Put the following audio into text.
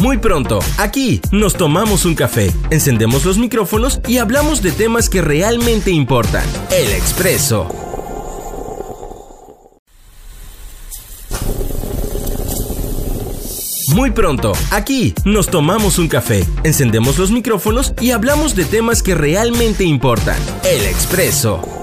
Muy pronto, aquí nos tomamos un café, encendemos los micrófonos y hablamos de temas que realmente importan. El Expreso. Muy pronto, aquí nos tomamos un café, encendemos los micrófonos y hablamos de temas que realmente importan. El Expreso.